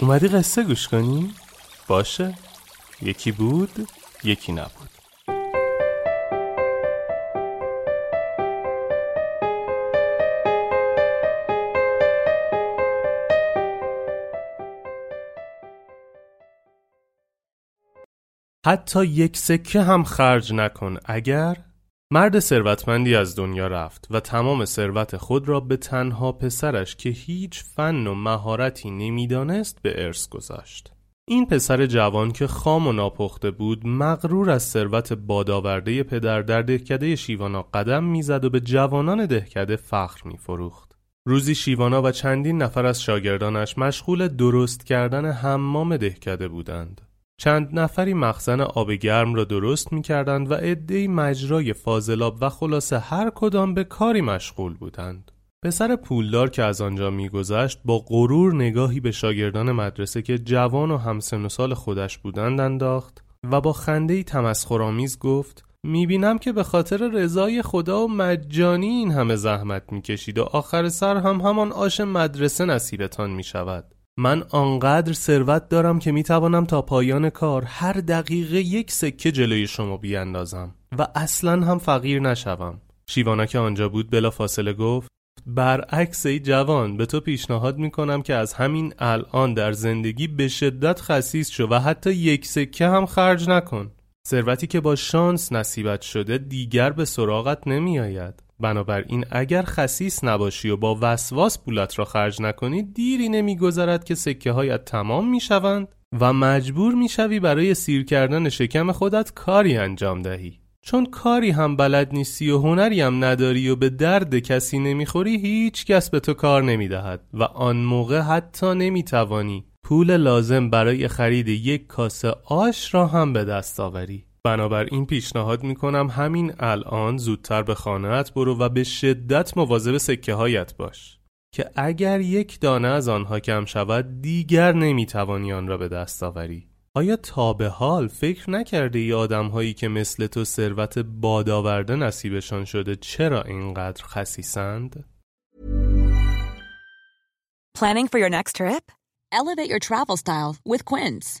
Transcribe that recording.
اومدی قصه گوش کنی؟ باشه یکی بود یکی نبود حتی یک سکه هم خرج نکن اگر مرد ثروتمندی از دنیا رفت و تمام ثروت خود را به تنها پسرش که هیچ فن و مهارتی نمی‌دانست به ارث گذاشت. این پسر جوان که خام و ناپخته بود مغرور از ثروت بادآورده پدر در دهکده شیوانا قدم می‌زد و به جوانان دهکده فخر میفروخت. روزی شیوانا و چندین نفر از شاگردانش مشغول درست کردن حمام دهکده بودند. چند نفری مخزن آب گرم را درست می کردند و عدهای مجرای فاضلاب و خلاصه هر کدام به کاری مشغول بودند. پسر پولدار که از آنجا میگذشت با غرور نگاهی به شاگردان مدرسه که جوان و همسن و سال خودش بودند انداخت و با خندهی تمسخرآمیز گفت می‌بینم که به خاطر رضای خدا و مجانی این همه زحمت می‌کشید و آخر سر هم همان آش مدرسه نصیبتان می‌شود. من آنقدر ثروت دارم که می‌توانم تا پایان کار هر دقیقه یک سکه جلوی شما بیاندازم و اصلا هم فقیر نشوم. شیوانا که آنجا بود بلا فاصله گفت برعکس ای جوان به تو پیشنهاد می‌کنم که از همین الان در زندگی به شدت خسیس شو و حتی یک سکه هم خرج نکن ثروتی که با شانس نصیبت شده دیگر به سراغت نمیآید بنابراین اگر خسیس نباشی و با وسواس پولت را خرج نکنی دیری نمیگذرد که سکه هایت تمام می‌شوند و مجبور می‌شوی برای سیر کردن شکم خودت کاری انجام دهی. چون کاری هم بلد نیستی و هنری هم نداری و به درد کسی نمی‌خوری هیچ کس به تو کار نمی‌دهد و آن موقع حتی نمی‌توانی پول لازم برای خرید یک کاسه آش را هم به دست آوری. بنابراین پیشنهاد می‌کنم همین الان زودتر به خانهت برو و به شدت مواظب سکه هایت باش که اگر یک دانه از آنها کم شود دیگر نمی‌توانی آن را به دست آوری آیا تا به حال فکر نکرده ای آدم هایی که مثل تو ثروت بادآورده نصیبشان شده چرا اینقدر خسیسند؟ Planning for your next trip? Elevate your travel style with Quince.